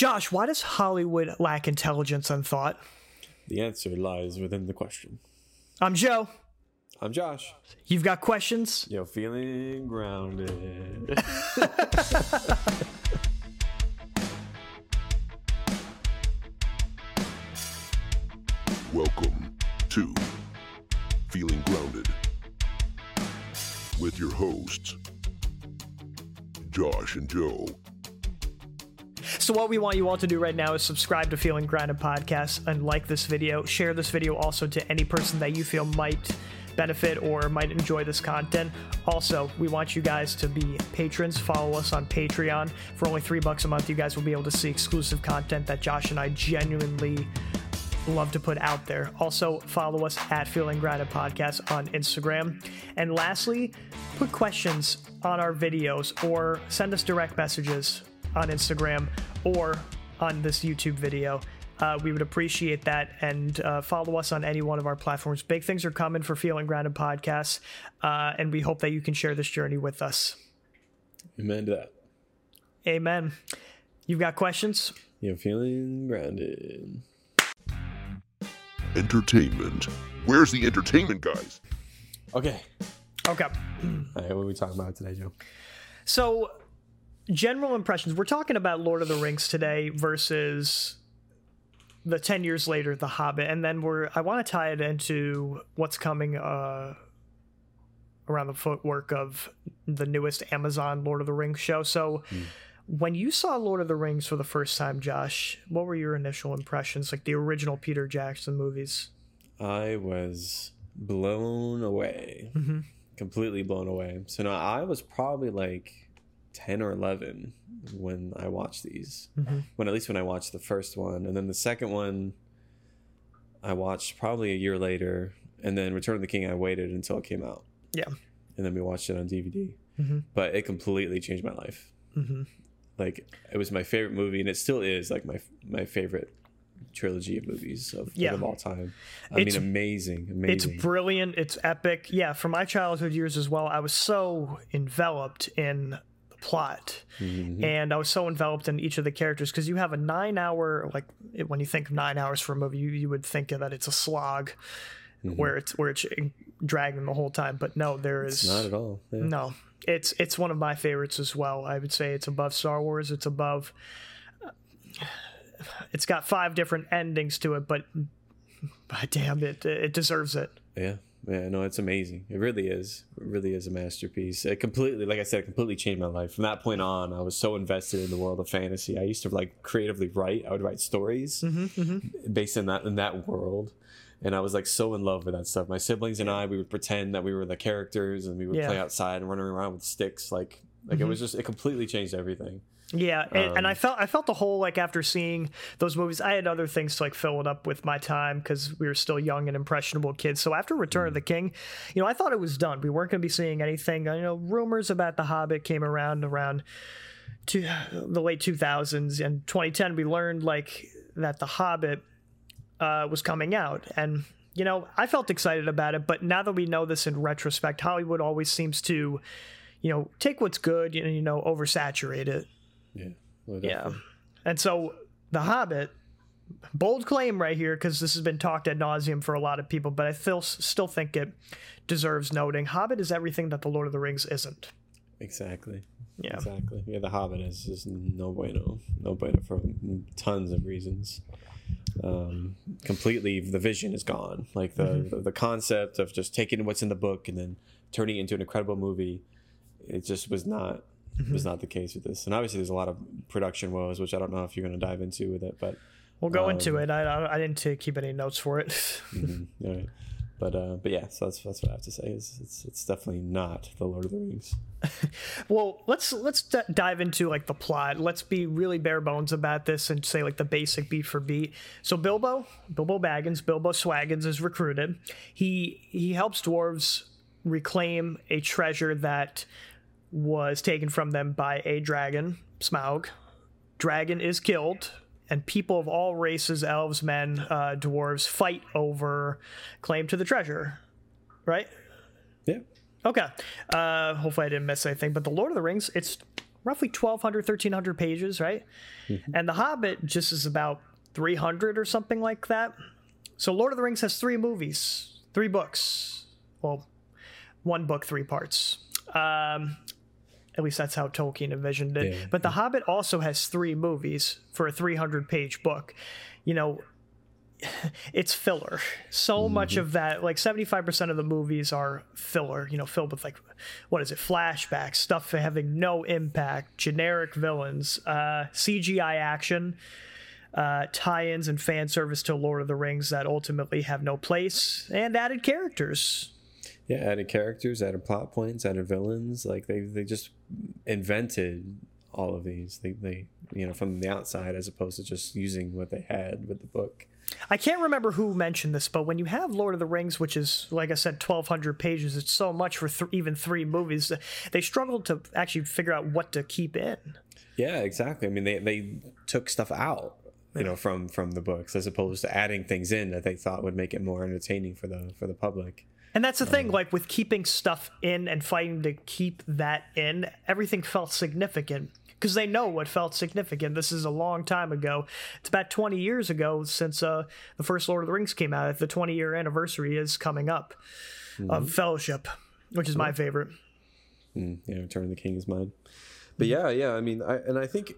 Josh, why does Hollywood lack intelligence and thought? The answer lies within the question. I'm Joe. I'm Josh. You've got questions? Yo, feeling grounded. Welcome to Feeling Grounded with your hosts, Josh and Joe. So, what we want you all to do right now is subscribe to Feeling Grounded Podcast and like this video. Share this video also to any person that you feel might benefit or might enjoy this content. Also, we want you guys to be patrons. Follow us on Patreon. For only three bucks a month, you guys will be able to see exclusive content that Josh and I genuinely love to put out there. Also, follow us at Feeling Grounded Podcast on Instagram. And lastly, put questions on our videos or send us direct messages on Instagram or on this YouTube video. Uh, we would appreciate that and uh, follow us on any one of our platforms. Big things are coming for Feeling Grounded Podcasts, uh, and we hope that you can share this journey with us. Amen to that. Amen. You've got questions? Yo, feeling grounded. Entertainment. Where's the entertainment, guys? Okay. Okay. All right, what are we talking about today, Joe? So, general impressions. We're talking about Lord of the Rings today versus the 10 years later The Hobbit and then we're I want to tie it into what's coming uh around the footwork of the newest Amazon Lord of the Rings show. So, when you saw Lord of the Rings for the first time, Josh, what were your initial impressions like the original Peter Jackson movies? I was blown away. Mhm. Completely blown away. So now I was probably like 10 or 11 when I watched these. Mhm. When at least when I watched the first one. And then the second one I watched probably a year later. And then Return of the King, I waited until it came out. Yeah. And then we watched it on DVD. Mhm. But it completely changed my life. Mhm. Like it was my favorite movie, and it still is like my my favorite trilogy of movies of, Yeah. of all time. I It's- mean, amazing, amazing. It's brilliant. It's epic. Yeah, from my childhood years as well, I was so enveloped in plot. Mhm. And I was so enveloped in each of the characters because you have a nine hour, like when you think of nine hours for a movie, you, you would think that it's a slog Mhm. where it's where it's dragging the whole time. But no, there is It's not at all. Yeah. no. It's it's one of my favorites as well. I would say it's above Star Wars. It's above. It's got five different endings to it, but, but damn it, it deserves it. Yeah, yeah, no, it's amazing. It really is. It really is a masterpiece. It completely, like I said, it completely changed my life. From that point on, I was so invested in the world of fantasy. I used to like creatively write. I would write stories mm-hmm, mm-hmm. based in that in that world. And I was like so in love with that stuff. My siblings and I, we would pretend that we were the characters, and we would Yeah. play outside and running around with sticks. Like, like it mm-hmm. was just, it completely changed everything. Yeah, and, and I Um, felt I felt the whole like after seeing those movies, I had other things to like fill it up with my time because we were still young and impressionable kids. So after Return of the King, you know, I thought it was done. We weren't going to be seeing anything. You know, rumors about the Hobbit came around around to the late 2000s and 2010. We learned like that the Hobbit uh, was coming out, and you know, I felt excited about it. But now that we know this in retrospect, Hollywood always seems to, you know, take what's good and you know oversaturate it. Yeah. Well, Yeah. And so The Hobbit, bold claim right here because this has been talked ad nauseum for a lot of people, but I still still think it deserves noting. Hobbit is everything that The Lord of the Rings isn't. Exactly. Yeah. Exactly. Yeah, The Hobbit is just no bueno. No bueno for tons of reasons. Um, completely, the vision is gone. Like the, Mm-hmm. the the concept of just taking what's in the book and then turning it into an incredible movie, it just was not Mm-hmm. was not the case with this. And obviously, there's a lot of production woes, which I don't know if you're going to dive into with it, but We'll go Um, into it. I, I didn't keep any notes for it. mhm, all right. But uh, but yeah, so that's that's what I have to say. Is it's it's definitely not the Lord of the Rings. well, let's let's d- dive into like the plot. Let's be really bare bones about this and say like the basic beat for beat. So Bilbo, Bilbo Baggins, Bilbo Swaggins is recruited. He he helps dwarves reclaim a treasure that was taken from them by a dragon, Smaug. Dragon is killed, and people of all races, elves, men, uh, dwarves, fight over claim to the treasure. Right? Yeah. Okay. Uh, hopefully I didn't miss anything. But the Lord of the Rings, it's roughly 1200 1300 pages right and the hobbit just is about 300 or something like that so lord of the rings has three movies three books well one book three parts um at least that's how tolkien envisioned it Yeah. but the hobbit also has three movies for a 300 page book you know it's filler. So much of that, like 75% of the movies are filler, you know, filled with like, what is it, flashbacks, stuff having no impact, generic villains, uh, CGI action, uh, tie ins and fan service to Lord of the Rings that ultimately have no place, and added characters. Yeah, added characters, added plot points, added villains. Like they, they just invented all of these. They, they, you know, from the outside as opposed to just using what they had with the book. I can't remember who mentioned this, but when you have Lord of the Rings, which is, like I said, 1,200 pages, it's so much for th- even three movies. They struggled to actually figure out what to keep in. Yeah, exactly. I mean, they they took stuff out, you know, from from the books as opposed to adding things in that they thought would make it more entertaining for the for the public. And that's the thing, like with keeping stuff in and fighting to keep that in, everything felt significant because they know what felt significant. This is a long time ago. It's about 20 years ago since uh, the first Lord of the Rings came out. The 20 year anniversary is coming up of Fellowship, which is my favorite. Mm, you know, Return of the King is mine. But yeah, yeah. I mean, I and I think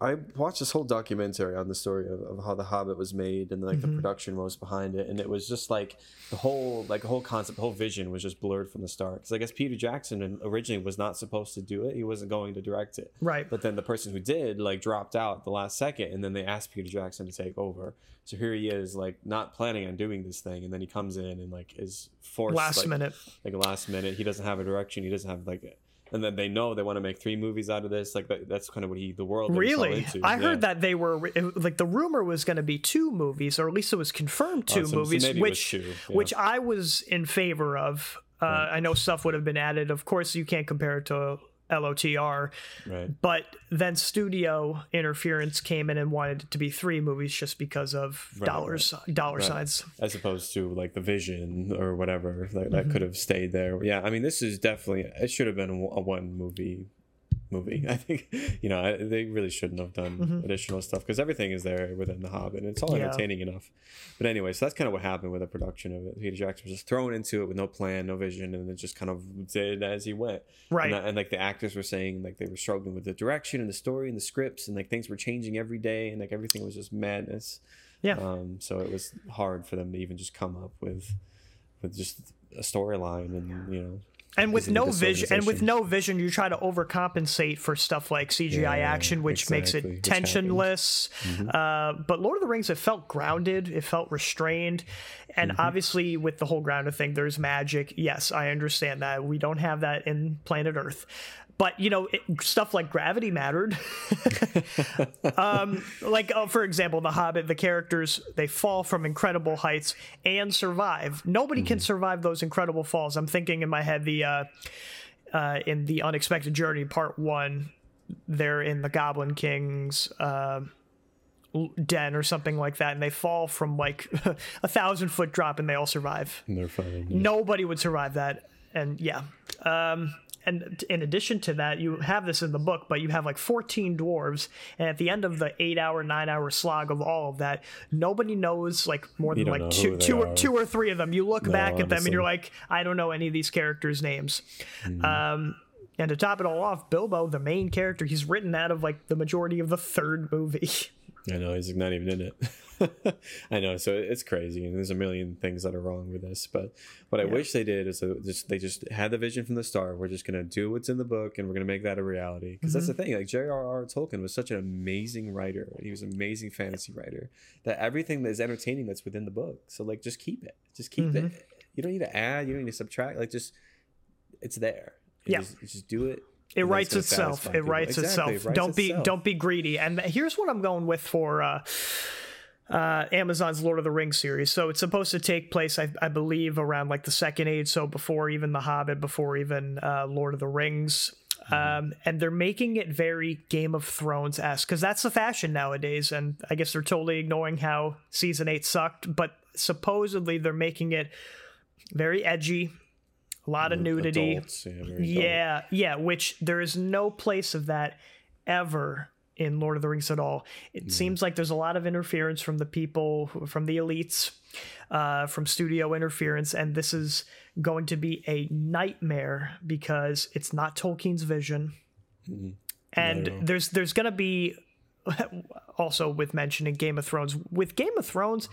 I watched this whole documentary on the story of, of how the Hobbit was made and like the mm-hmm. production was behind it, and it was just like the whole like the whole concept, the whole vision was just blurred from the start. Because I guess Peter Jackson originally was not supposed to do it; he wasn't going to direct it. Right. But then the person who did like dropped out the last second, and then they asked Peter Jackson to take over. So here he is, like not planning on doing this thing, and then he comes in and like is forced Last like, minute. like last minute. He doesn't have a direction. He doesn't have like, and then they know they want to make three movies out of this. Like that, that's kind of what he the world that he fell Really? into. I Yeah. heard that they were like the rumor was going to be two movies, or at least it was confirmed two Oh, so- so movies, was which two, yeah. which I was in favor of. Uh, I know stuff would have been added. Of course, you can't compare it to LOTR, right. but then studio interference came in and wanted it to be three movies just because of Right, dollars, dollar Right. signs. As opposed to like the Vision or whatever that, Mm-hmm. could have stayed there. Yeah, I mean, this is definitely it should have been a one movie movie. I think you know I, they really shouldn't have done additional stuff because everything is there within the Hobbit. and It's all Mm-hmm. Yeah. entertaining enough. But anyway, so that's kind of what happened with the production of it. Peter Jackson was just thrown into it with no plan, no vision, and then just kind of did as he went. Right. And, and like the actors were saying, like they were struggling with the direction and the story and the scripts, and like things were changing every day, and like everything was just madness. Yeah. Um, so it was hard for them to even just come up with with just a storyline and you know and with no vision and with no vision you try to overcompensate for stuff like cgi Yeah, action which makes it tensionless. uh, but lord of the rings it felt grounded it felt restrained. And Mm-hmm. obviously with the whole grounded thing there's magic. Yes i understand that. We don't have that in planet earth but you know it, stuff like gravity mattered. Um, like uh, for example the hobbit the characters they fall from incredible heights and survive. Nobody can survive those incredible falls. I'm thinking in my head the uh, uh, in the unexpected journey part one they're in the goblin king's uh, den or something like that and they fall from like a thousand foot drop and they all survive. And they're fine. nobody would survive that and yeah. Um and in addition to that you have this in the book but you have like 14 dwarves and at the end of the eight hour nine hour slog of all of that nobody knows like more than like two two or two or three of them. You look back at them and you're like i don't know any of these characters names. Mm-hmm. um and to top it all off bilbo the main character he's written out of like the majority of the third movie I know he's not even in it. I know, so it's crazy, and there's a million things that are wrong with this. But what I wish they did is just they just had the vision from the start. We're just gonna do what's in the book, and we're gonna make that a reality. Because that's the Mm-hmm. thing. Like J.R.R. Tolkien was such an amazing writer. He was an amazing fantasy writer. That everything that is entertaining that's within the book. So like, just keep it. Just keep Mm-hmm. it. You don't need to add. You don't need to subtract. Like just, it's there. You Yeah. Just, just do it. It writes itself it writes Exactly, itself it writes don't be don't be greedy and here's what i'm going with for uh uh, Amazon's Lord of the Rings series. So it's supposed to take place, I, I believe, around like the second age, so before even The Hobbit, before even uh, Lord of the Rings. Um, and they're making it very Game of Thrones esque because that's the fashion nowadays. And I guess they're totally ignoring how season eight sucked, but supposedly they're making it very edgy, a lot of nudity. Adults, yeah. Yeah, yeah, which there is no place of that ever in Lord of the Rings at all. It seems like there's a lot of interference from the people, from the elites, uh, from studio interference, and this is going to be a nightmare because it's not Tolkien's vision. And at all. there's there's going to be also with mentioning Game of Thrones. With Game of Thrones,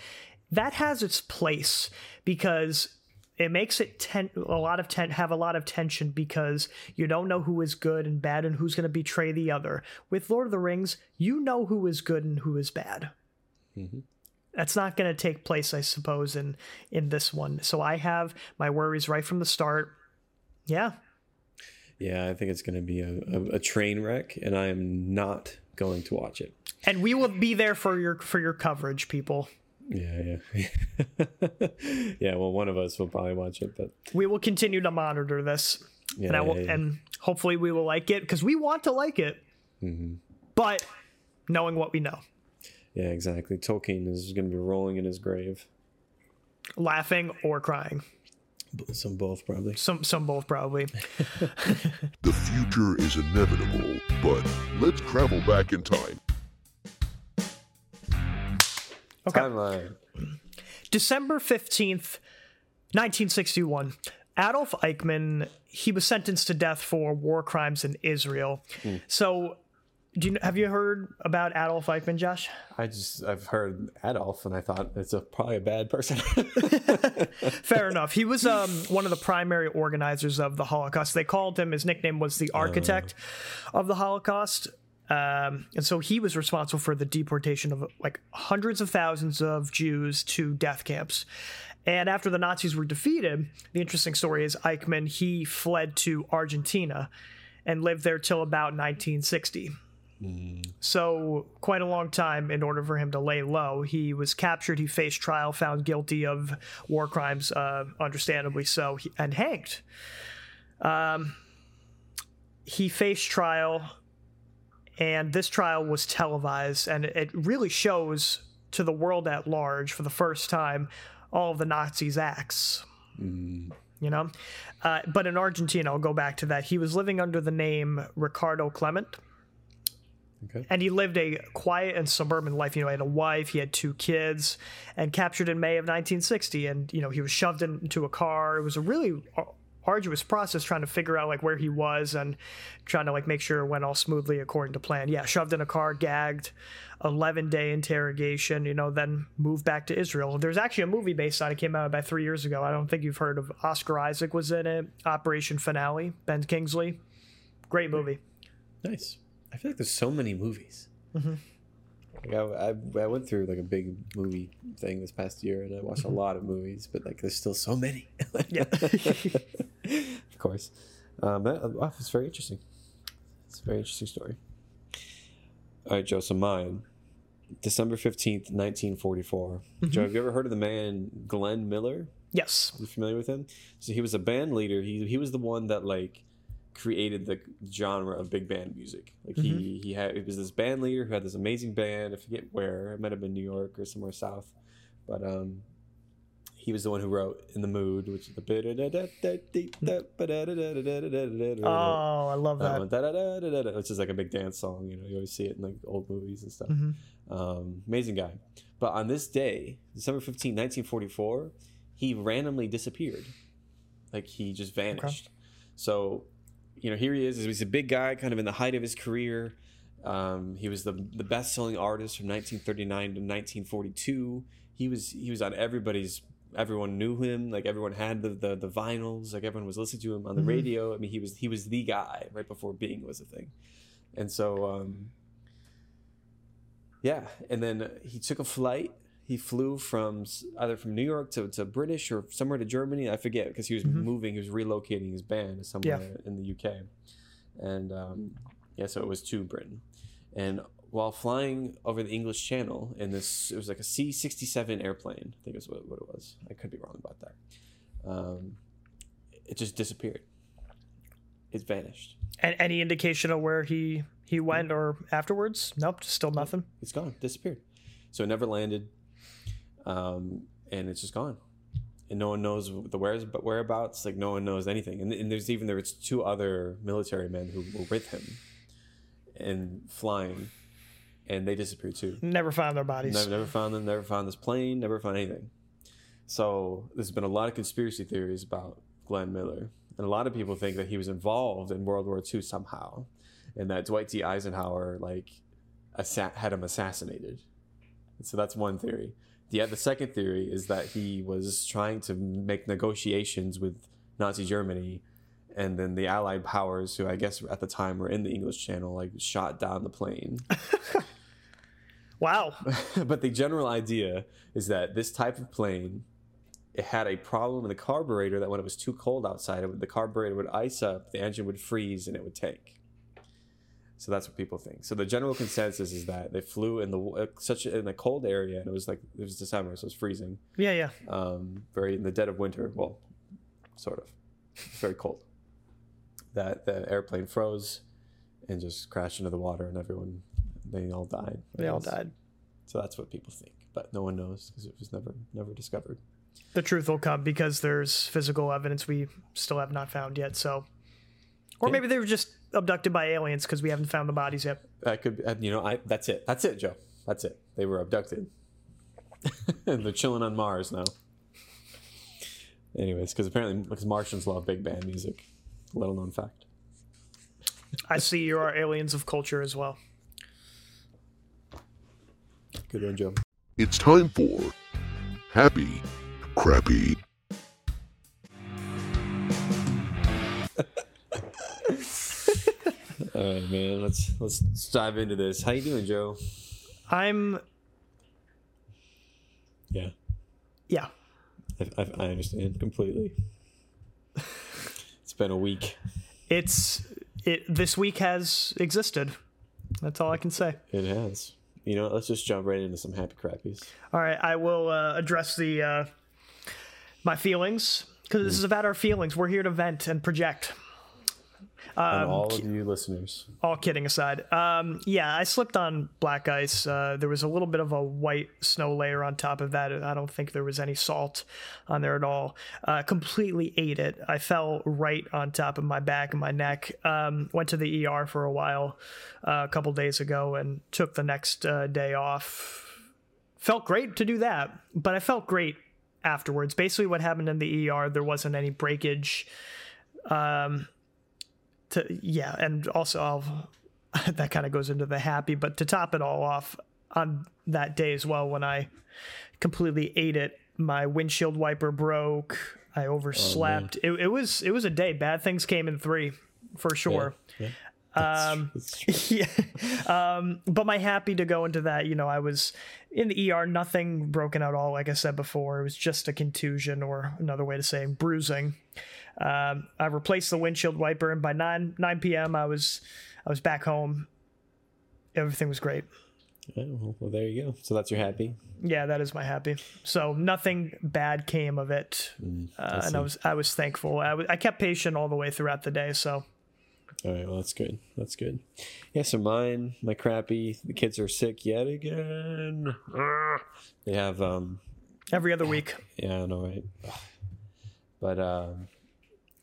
that has its place because it makes it ten- a lot of ten- have a lot of tension because you don't know who is good and bad and who's going to betray the other. With Lord of the Rings, you know who is good and who is bad. Mm-hmm. That's not going to take place, I suppose, in in this one. So I have my worries right from the start. Yeah, Yeah, I think it's going to be a, a, a train wreck, and I am not going to watch it. and we will be there for your for your coverage, people. Yeah, yeah, yeah. Well, one of us will probably watch it, but We will continue to monitor this, yeah, and I will, yeah, yeah. and hopefully we will like it because we want to like it. Mm-hmm. But knowing what we know, yeah, exactly. Tolkien is going to be rolling in his grave. laughing or crying, Some both, probably. some some both probably. The future is inevitable, but let's travel back in time. Okay. Timeline. December 15th, 1961. Adolf Eichmann, he was sentenced to death for war crimes in Israel. Hmm. So, do you have you heard about Adolf Eichmann, Josh? I just I've heard Adolf, and I thought it's a probably a bad person. Fair enough. He was um, one of the primary organizers of the Holocaust. They called him, his nickname was the architect of the Holocaust. Um, and so he was responsible for the deportation of like hundreds of thousands of Jews to death camps. And after the Nazis were defeated, the interesting story is Eichmann, he fled to Argentina and lived there till about 1960. So, quite a long time in order for him to lay low. He was captured, he faced trial, found guilty of war crimes, uh, understandably so, and hanged. Um, he faced trial, and this trial was televised, and it really shows to the world at large for the first time all of the Nazis' acts. You know? Uh, but in argentina i'll go back to that he was living under the name Ricardo Klement. Okay. and he lived a quiet and suburban life. You know he had a wife he had two kids and captured in may of 1960 and you know he was shoved into a car. It was a really ar- arduous process trying to figure out like where he was and trying to like make sure it went all smoothly according to plan yeah shoved in a car gagged 11 day interrogation you know then moved back to israel there's actually a movie based on it came out about three years ago i don't think you've heard of oscar isaac was in it operation finale ben kingsley great movie Nice. I feel like there's so many movies. Mm-hmm. Like I, I, I went through like a big movie thing this past year, and I watched a lot of movies, but like there's still so many. Yeah. of course. Um, that, wow, it's very interesting. It's a very interesting story. All right, Joe. So mine, December fifteenth, nineteen forty-four. Joe, have you ever heard of the man Glenn Miller? yes You familiar with him? So he was a band leader. He he was the one that like created the genre of big band music. Like he he had he was this band leader who had this amazing band. I forget where. It might have been New York or somewhere south, but um, he was the one who wrote "In the Mood," which is the oh i love that da-da-da-da-da-da, which is like a big dance song. You know, you always see it in like old movies and stuff. Um, amazing guy. But on this day, December 15, 1944, he randomly disappeared. Like he just vanished. So, you know, here he is. He's a big guy, kind of in the height of his career. Um, he was the the best selling artist from 1939 to 1942. He was he was on everybody's. Everyone knew him. Like everyone had the, the the vinyls. Like everyone was listening to him on the radio. I mean, he was he was the guy right before Bing was a thing. And so, um, yeah. And then he took a flight. He flew from either from New York to, to British or somewhere to Germany. I forget because he was moving. He was relocating his band somewhere in the UK. And um, yeah, so it was to Britain. And while flying over the English Channel in this, it was like a C sixty seven airplane. I think is what, what it was. I could be wrong about that. Um, it just disappeared. It vanished. and any indication of where he he went or afterwards nope still nothing It's gone. Disappeared. So it never landed. Um, and it's just gone. and no one knows the where's but whereabouts. Like no one knows anything. And, and there's even there was two other military men who were with him and flying, and they disappeared too. Never found their bodies. Never, never found them. Never found this plane. Never found anything. So there's been a lot of conspiracy theories about Glenn Miller, and a lot of people think that he was involved in World War II somehow, and that Dwight D. Eisenhower like assa- had him assassinated. So that's one theory. The the second theory is that he was trying to make negotiations with Nazi Germany, and then the Allied powers, who I guess at the time were in the English Channel, like shot down the plane. Wow. but the general idea is that this type of plane it had a problem in the carburetor that when it was too cold outside it the carburetor would ice up the engine would freeze and it would take so that's what people think. So the general consensus is that they flew in the uh, such in a cold area and it was like it was december so it was freezing. Yeah, yeah. um, very in the dead of winter well sort of. Very cold. That the airplane froze and just crashed into the water and everyone they all died They all died. So that's what people think, but no one knows because it was never never discovered. The truth will come because there's physical evidence we still have not found yet. So, or Yeah. maybe they were just abducted by aliens because we haven't found the bodies yet. That could, be, uh, you know, I that's it. That's it, Joe. That's it. They were abducted, and they're chilling on Mars now. Anyways, because apparently because Martians love big band music, little known fact. I see you are aliens of culture as well. Good one, Joe. It's time for Happy Crappy. All right, man. Let's let's let's dive into this. How you doing, Joe? I'm, Yeah, yeah, I, I, I understand completely. It's been a week. it's it. This week has existed. That's all I can say. It has. You know, let's just jump right into some happy crappies. All right, I will uh, address the uh, my feelings because this is about our feelings. We're here to vent and project. Um, all of you listeners. all kidding aside, um, yeah, I slipped on black ice. Uh, there was a little bit of a white snow layer on top of that. I don't think there was any salt on there at all. Uh, completely ate it. I fell right on top of my back and my neck. Um, went to the ER for a while uh, a couple days ago and took the next uh, day off. Felt great to do that, but I felt great afterwards. Basically, what happened in the ER, there wasn't any breakage to yeah and also I'll, that kind of goes into the happy but to top it all off on that day as well when i completely ate it my windshield wiper broke i overslept. It, it was it was a day. Bad things came in three for sure. Yeah. um yeah. Um but my happy to go into that you know i was in the er nothing broken at all like i said before. It was just a contusion or another way to say bruising um, I replaced the windshield wiper, and by nine nine p.m. I was I was back home. Everything was great. Yeah, well, well, there you go. So that's your happy. Yeah, that is my happy. So nothing bad came of it, uh, and I was I was thankful. I I kept patient all the way throughout the day. So All right, well, that's good. That's good. Yeah, so mine, my crappy, the kids are sick yet again. Ah. They have, um, every other week, yeah, I know, right? But um,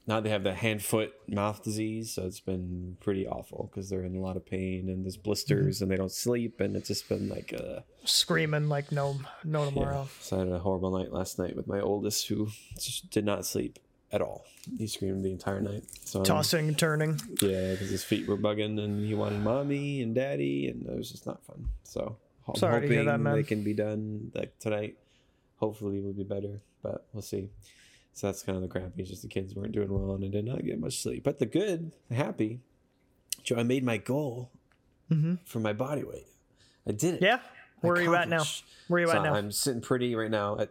now they have the hand, foot, mouth disease. So it's been pretty awful because they're in a lot of pain and there's blisters and they don't sleep. And it's just been like, uh, screaming like no no yeah. tomorrow. So I had a horrible night last night with my oldest who just did not sleep at all. He screamed the entire night. So Tossing and turning. Yeah, because his feet were bugging and he wanted mommy and daddy, and it was just not fun. So I'm Sorry to hear that, man. they can be done like tonight. Hopefully, it will be better, but we'll see. So that's kind of the crappy. It's just the kids weren't doing well and I did not get much sleep. But the good, the happy, Joe, I made my goal for my body weight. I did it. Mm-hmm. Yeah. Where are you at now? Where are you So at now? I'm sitting pretty right now at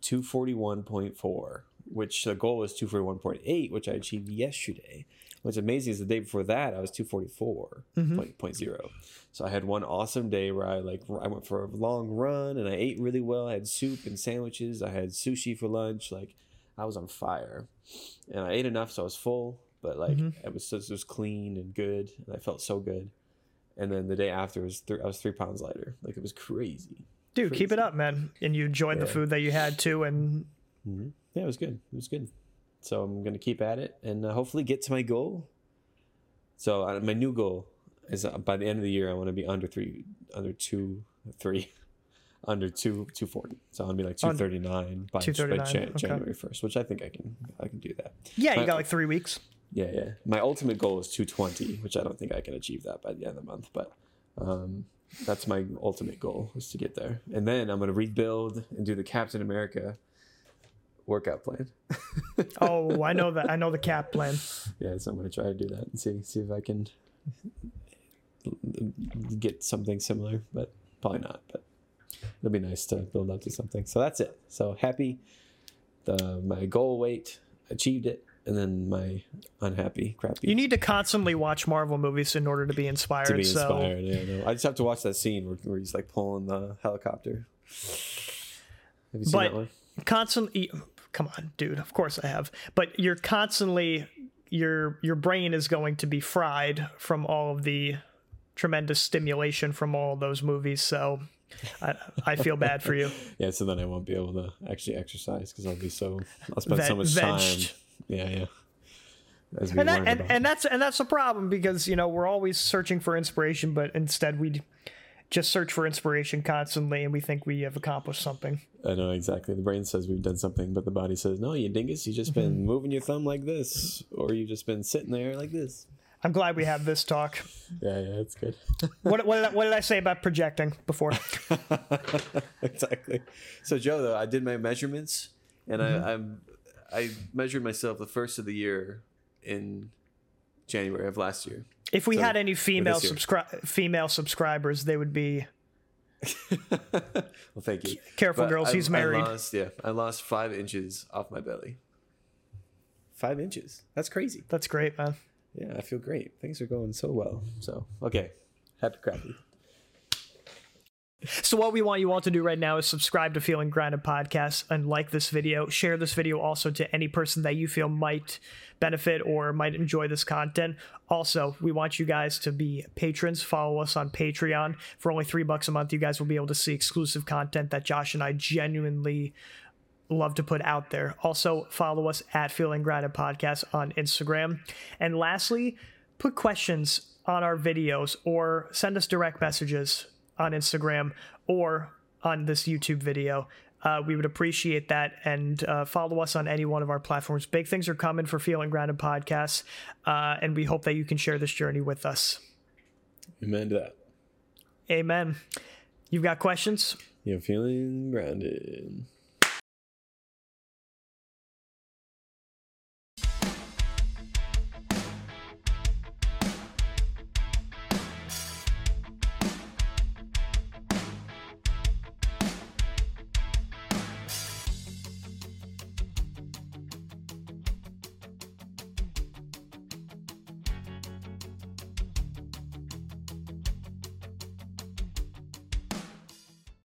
241.4, which the goal was 241.8, which I achieved yesterday. What's amazing is the day before that I was 244.0. So I had one awesome day where I like I went for a long run and I ate really well. I had soup and sandwiches. I had sushi for lunch. Like I was on fire, and I ate enough so I was full. But like it was it was clean and good, and I felt so good. And then the day after was th- I was three pounds lighter. Like it was crazy. Dude, keep it up, man. And you enjoyed the food that you had too, and yeah, it was good. It was good. So I'm gonna keep at it and uh, hopefully get to my goal. So uh, my new goal is uh, by the end of the year I want to be under three, under two, three, under two, two forty. So I'll be like two thirty nine by, by Jan- okay. January first, which I think I can I can do that. Yeah, you My- got like three weeks. Yeah, yeah. My ultimate goal is 220, which I don't think I can achieve that by the end of the month, but um, that's my ultimate goal is to get there. And then I'm going to rebuild and do the Captain America workout plan. Oh, I know that. I know the cap plan. yeah, so I'm going to try to do that and see see if I can get something similar, but probably not. But it'll be nice to build up to something. So that's it. So happy. The my goal weight achieved it, and then my unhappy crappy. You need to constantly watch Marvel movies in order to be inspired. to be so inspired. Yeah, no. I just have to watch that scene where, where he's like pulling the helicopter. Have you seen But- that one? constantly come on dude of course i have but you're constantly your your brain is going to be fried from all of the tremendous stimulation from all those movies so i, I feel bad for you Yeah, so then I won't be able to actually exercise because I'll be so I'll spend so much time. Yeah, yeah. And, that, and, and that's and that's a problem because you know we're always searching for inspiration but instead we just search for inspiration constantly and we think we have accomplished something I know exactly. The brain says we've done something, but the body says, "No, you dingus. You just been Mm-hmm. moving your thumb like this, or you've just been sitting there like this." I'm glad we have this talk Yeah, yeah, it's good. what, what, did I, what did i say about projecting before exactly. So Joe, though, I did my measurements, and Mm-hmm. I I'm, I measured myself the first of the year in January of last year. If we So, had any female subscri- female subscribers, they would be well, thank you. careful, But girls. I- he's I married. lost, yeah, I lost five inches off my belly. Five inches. That's crazy. That's great, man. Yeah, I feel great. Things are going so well. So okay, happy crappy. So what we want you all to do right now is subscribe to Feeling Grounded podcast and like this video. Share this video also to any person that you feel might benefit or might enjoy this content. Also, we want you guys to be patrons. Follow us on Patreon. For only three bucks a month, you guys will be able to see exclusive content that Josh and I genuinely love to put out there. Also, follow us at Feeling Grounded Podcast on Instagram. And lastly, put questions on our videos or send us direct messages on Instagram or on this YouTube video. Uh, we would appreciate that and uh, follow us on any one of our platforms. Big things are coming for Feeling Grounded Podcasts, uh, and we hope that you can share this journey with us. Amen to that. Amen. You've got questions? You're feeling grounded.